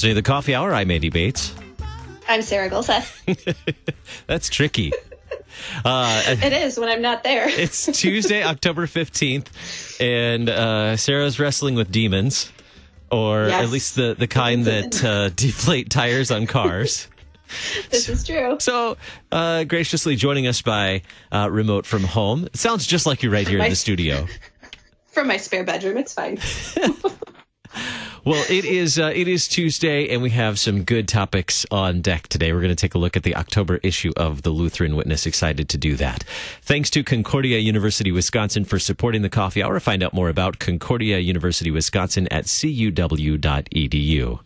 Listening to the Coffee Hour. I'm Andy Bates. I'm Sarah Gulseth. That's tricky. Uh, it is when I'm not there. it's Tuesday, October 15th, and uh, Sarah's wrestling with demons, or Yes. at least the, the kind that uh, deflate tires on cars. This is true. So, uh, graciously joining us by uh, remote from home. It sounds just like you're right here in the studio. From my spare bedroom, it's fine. Well, it is uh, it is Tuesday, and we have some good topics on deck today. We're going to take a look at the October issue of the Lutheran Witness. Excited to do that. Thanks to Concordia University Wisconsin for supporting the Coffee Hour. Find out more about Concordia University Wisconsin at cuw.edu.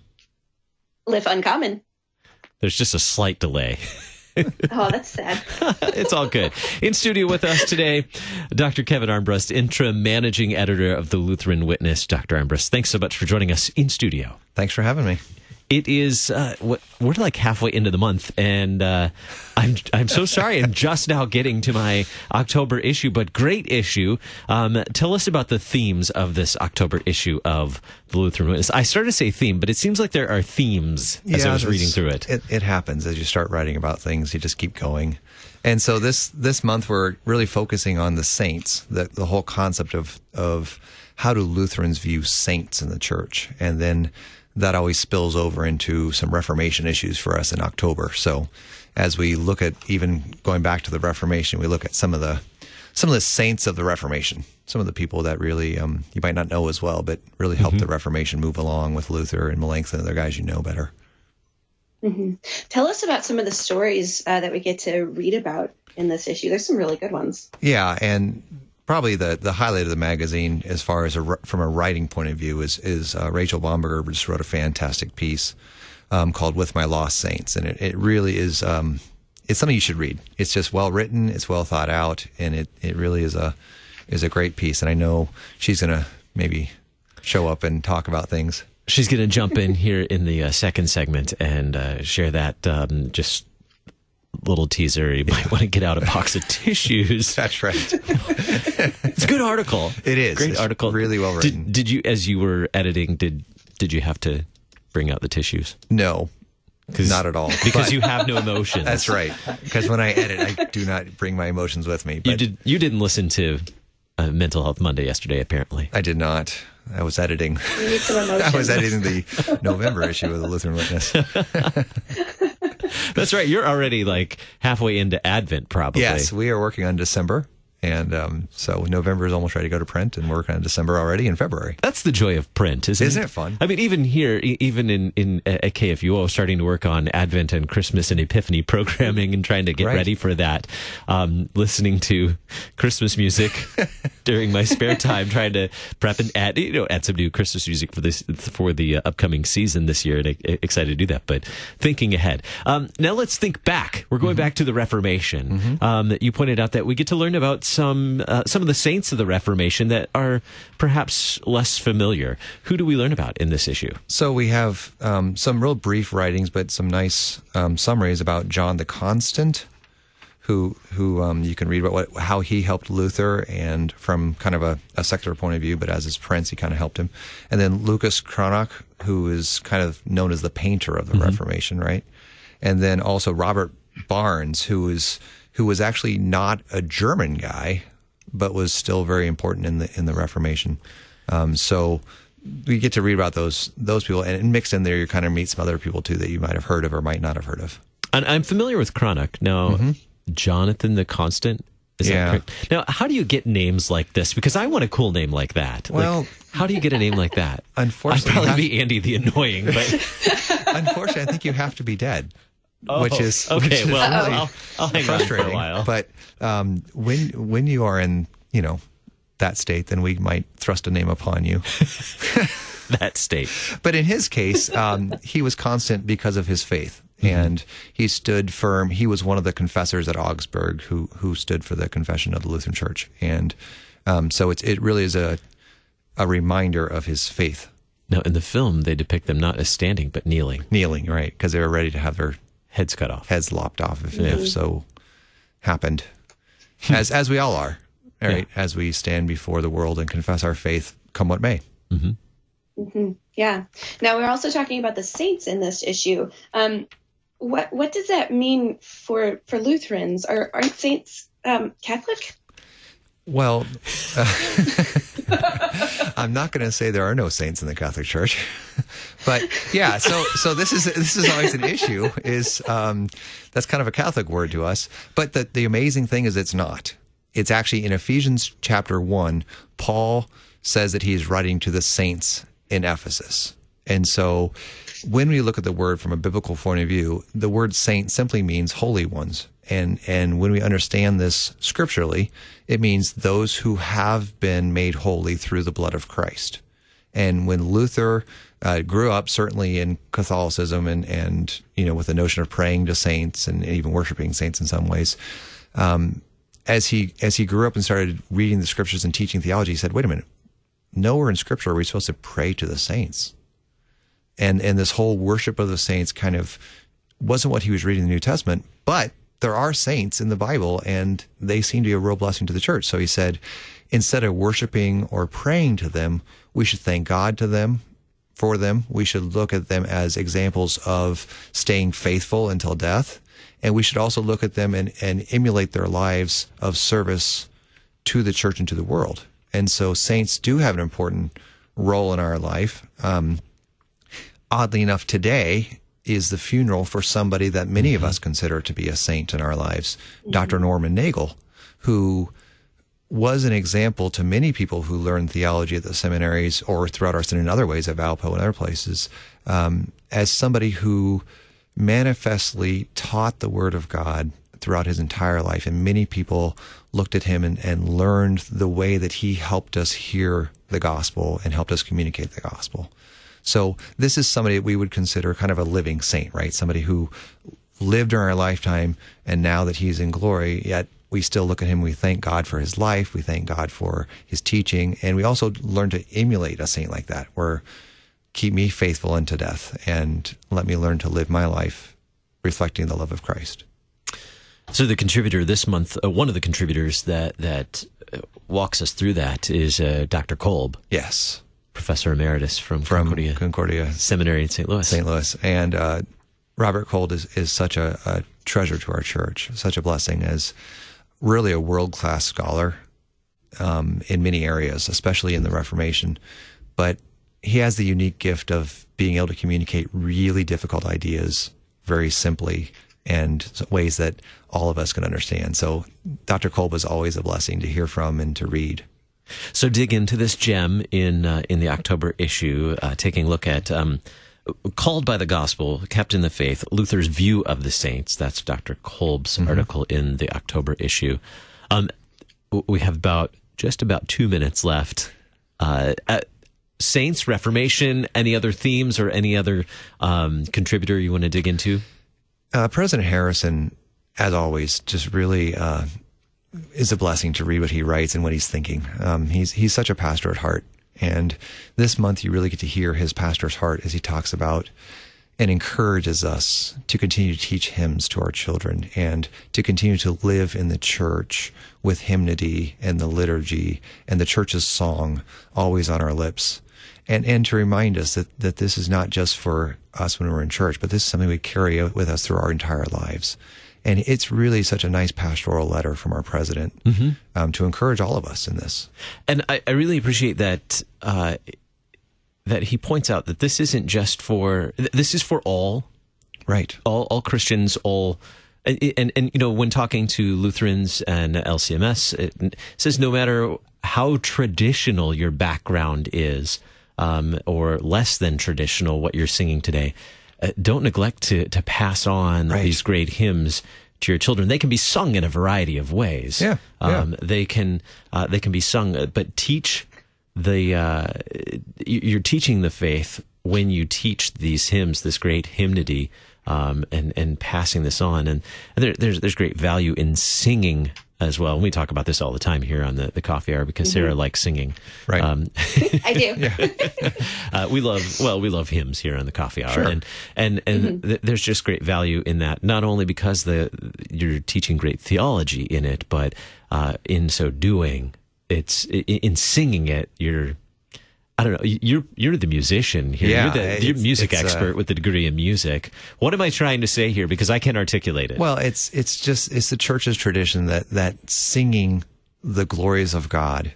Live uncommon. There's just a slight delay. Oh, that's sad. it's all good. In studio with us today, Dr. Kevin Armbrust, interim managing editor of the Lutheran Witness. Dr. Armbrust, thanks so much for joining us in studio. Thanks for having me. It is uh, we're like halfway into the month, and uh, I'm I'm so sorry. I'm just now getting to my October issue, but great issue. Um, tell us about the themes of this October issue of the Lutheran Witness. I started to say theme, but it seems like there are themes as I was reading through it. it. It happens as you start writing about things. You just keep going, and so this this month we're really focusing on the saints, the the whole concept of of how do Lutherans view saints in the church, and then that always spills over into some Reformation issues for us in October. So as we look at even going back to the Reformation, we look at some of the some of the saints of the Reformation, some of the people that really um, you might not know as well, but really helped the Reformation move along with Luther and Melanchthon and other guys you know better. Tell us about some of the stories uh, that we get to read about in this issue. There's some really good ones. Yeah, and probably the the highlight of the magazine, as far as a, from a writing point of view, is is uh, Rachel Bomberger just wrote a fantastic piece um, called "With My Lost Saints," and it, it really is. Um, it's something you should read. It's just well written. It's well thought out, and it, it really is a is a great piece. And I know she's gonna maybe show up and talk about things. She's going to jump in here in the uh, second segment and uh, share that um, just little teaser. You might want to get out a box of tissues. That's right. It's a good article. It is. great It's article. really well written. Did, did you, as you were editing, did did you have to bring out the tissues? no, 'Cause- not at all. Because But- you have no emotions. That's right. Because when I edit, I do not bring my emotions with me. But You did. You didn't listen to uh, Mental Health Monday yesterday, apparently. I did not. I was editing. We need some emotion. I was editing the November issue of the Lutheran Witness. That's right. You're already like halfway into Advent, probably. Yes, we are working on December, and um, so November is almost ready to go to print, and we're working on December already in February. That's the joy of print, isn't, Isn't it fun? I mean, even here, even in, in uh, at KFUO, starting to work on Advent and Christmas and Epiphany programming and trying to get Right. ready for that. Um, listening to Christmas music during my spare time, trying to prep and add, you know, add some new Christmas music for this for the uh, upcoming season this year. And I, excited to do that, but thinking ahead. Um, now let's think back. We're going back to the Reformation. Um, you pointed out that we get to learn about some uh, some of the saints of the Reformation that are perhaps less familiar. Who do we learn about in this issue? So we have um, some real brief writings, but some nice um, summaries about John the Constant, who who um, you can read about what, how he helped Luther, and from kind of a, a secular point of view, but as his prince, he kind of helped him. And then Lucas Cranach, who is kind of known as the painter of the Reformation, right? And then also Robert Barnes, who is who was actually not a German guy, but was still very important in the in the Reformation. Um, so we get to read about those those people, and mixed in there, you kind of meet some other people too that you might have heard of or might not have heard of. And I'm familiar with Cranach. Now, Jonathan the Constant. Is Yeah. that correct? Now, how do you get names like this? Because I want a cool name like that. Like, Well- how do you get a name like that? Unfortunately, I'd probably be Andy the Annoying, but Unfortunately, I think you have to be dead, which is Oh, okay. which is well, really I'll, I'll hang on for a while. But um, when when you are in you know that state, then we might thrust a name upon you. that state. But in his case, um, he was constant because of his faith, and he stood firm. He was one of the confessors at Augsburg who who stood for the confession of the Lutheran Church, and um, so it's it really is a a reminder of his faith. Now, in the film, they depict them not as standing but kneeling, Kneeling, right? Because they were ready to have their heads cut off. heads lopped off if, if so happened, as as we all are, right? As we stand before the world and confess our faith, come what may. Mm-hmm. Yeah. Now we're also talking about the saints in this issue. Um, what what does that mean for for Lutherans? Are aren't saints um, Catholic? Well, uh, I'm not going to say there are no saints in the Catholic Church, but yeah. So so this is this is always an issue. Is um, that's kind of a Catholic word to us, but the the amazing thing is it's not. It's actually in Ephesians chapter one. Paul says that he is writing to the saints in Ephesus, and so when we look at the word from a biblical point of view, the word saint simply means holy ones. And, and when we understand this scripturally, it means those who have been made holy through the blood of Christ. And when Luther uh, grew up, certainly in Catholicism and, and, you know, with the notion of praying to saints and even worshiping saints in some ways, um, as he, as he grew up and started reading the scriptures and teaching theology, he said, wait a minute, nowhere in scripture are we supposed to pray to the saints and and this whole worship of the saints kind of wasn't what he was reading in the New Testament, but there are saints in the Bible and they seem to be a real blessing to the church. So he said, instead of worshiping or praying to them, we should thank God to them for them. We should look at them as examples of staying faithful until death. And we should also look at them and, and emulate their lives of service to the church and to the world. And so saints do have an important role in our life. Um, oddly enough, today is the funeral for somebody that many mm-hmm. of us consider to be a saint in our lives, mm-hmm. Dr. Norman Nagel, who was an example to many people who learned theology at the seminaries or throughout our sin in other ways at Valpo and other places, um, as somebody who manifestly taught the Word of God throughout his entire life. And many people looked at him and, and learned the way that he helped us hear the gospel and helped us communicate the gospel. So this is somebody that we would consider kind of a living saint, right? Somebody who lived during our lifetime and now that he's in glory, yet we still look at him. We thank God for his life. We thank God for his teaching. And we also learn to emulate a saint like that, where keep me faithful unto death and let me learn to live my life reflecting the love of Christ. So the contributor this month, uh, one of the contributors that that uh, walks us through that is uh, Dr. Kolb. Yes professor emeritus from, from Concordia, Concordia Seminary in St. Louis. St. Louis, and uh, Robert Kolb is is such a, a, treasure to our church, such a blessing as really a world class scholar um, in many areas, especially in the Reformation. But he has the unique gift of being able to communicate really difficult ideas very simply and ways that all of us can understand. So Dr. Kolb is always a blessing to hear from and to read. So dig into this gem in uh, in the October issue, uh, taking a look at um, called by the gospel, kept in the faith, Luther's view of the saints. That's Dr. Kolb's mm-hmm. article in the October issue. Um, we have about just about two minutes left. Uh, saints, Reformation, any other themes or any other um, contributor you want to dig into? Uh, President Harrison, as always, just really uh, is a blessing to read what he writes and what he's thinking. Um, he's he's such a pastor at heart, and this month you really get to hear his pastor's heart as he talks about and encourages us to continue to teach hymns to our children and to continue to live in the church with hymnody and the liturgy and the church's song always on our lips. And, and to remind us that, that this is not just for us when we're in church, but this is something we carry with us through our entire lives. And it's really such a nice pastoral letter from our president mm-hmm. um, to encourage all of us in this. And I, I really appreciate that. Uh, that he points out that this isn't just for this is for all right all all christians all and, and, and you know when talking to lutherans and lcms it says no matter how traditional your background is um, or less than traditional what you're singing today uh, don't neglect to to pass on right. these great hymns to your children. They can be sung in a variety of ways. Yeah, um, yeah. they can uh, they can be sung, uh, but teach the uh, you're teaching the faith when you teach these hymns, this great hymnody, um, and and passing this on, and, and there, there's there's great value in singing as well. And we talk about this all the time here on the, the coffee hour because mm-hmm. Sarah likes singing. Right. Um, I do. uh, we love, well, we love hymns here on the coffee hour. Sure. And, and, and mm-hmm. th- there's just great value in that, not only because the, you're teaching great theology in it, but, uh, in so doing, it's in singing it, you're, I don't know. You're you're the musician here. Yeah, you're the you're music it's, uh, expert with the degree in music. What am I trying to say here? Because I can't articulate it. Well, it's it's just it's the church's tradition that that singing the glories of God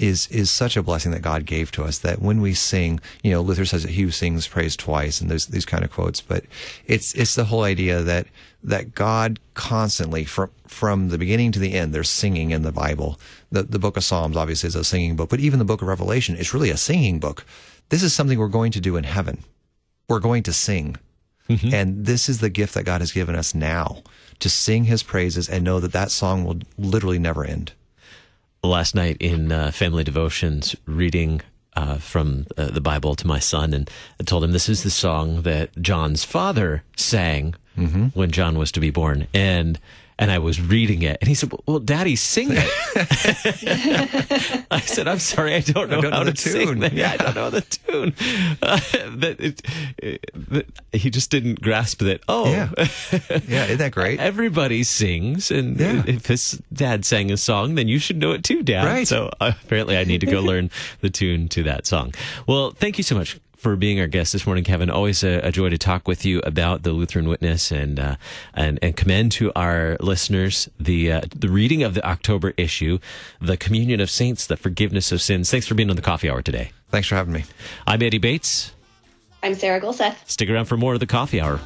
is is such a blessing that God gave to us that when we sing, you know, Luther says that he who sings prays twice, and there's these kind of quotes, but it's it's the whole idea that that God constantly from from the beginning to the end, there's singing in the Bible. The the book of Psalms obviously is a singing book, but even the book of Revelation is really a singing book. This is something we're going to do in heaven. We're going to sing. Mm-hmm. And this is the gift that God has given us now to sing his praises and know that that song will literally never end. Last night in uh, family devotions reading uh, from uh, the Bible to my son, and I told him this is the song that John's father sang when John was to be born, and and I was reading it, and he said, "Well, Daddy, sing it." I said, "I'm sorry, I don't know don't know how the to sing tune." that. Yeah, I don't know the tune." Uh, that it, that he just didn't grasp that. Oh, Yeah. Yeah, isn't that great? Everybody sings, and Yeah. if his dad sang a song, then you should know it too, Dad. Right. So uh, apparently, I need to go learn the tune to that song. Well, thank you so much for being our guest this morning, Kevin. Always a, a joy to talk with you about the Lutheran Witness, and uh, and and commend to our listeners the uh, the reading of the October issue, the Communion of Saints, the Forgiveness of Sins. Thanks for being on the Coffee Hour today. Thanks for having me. I'm Andy Bates. I'm Sarah Gulseth. Stick around for more of the Coffee Hour.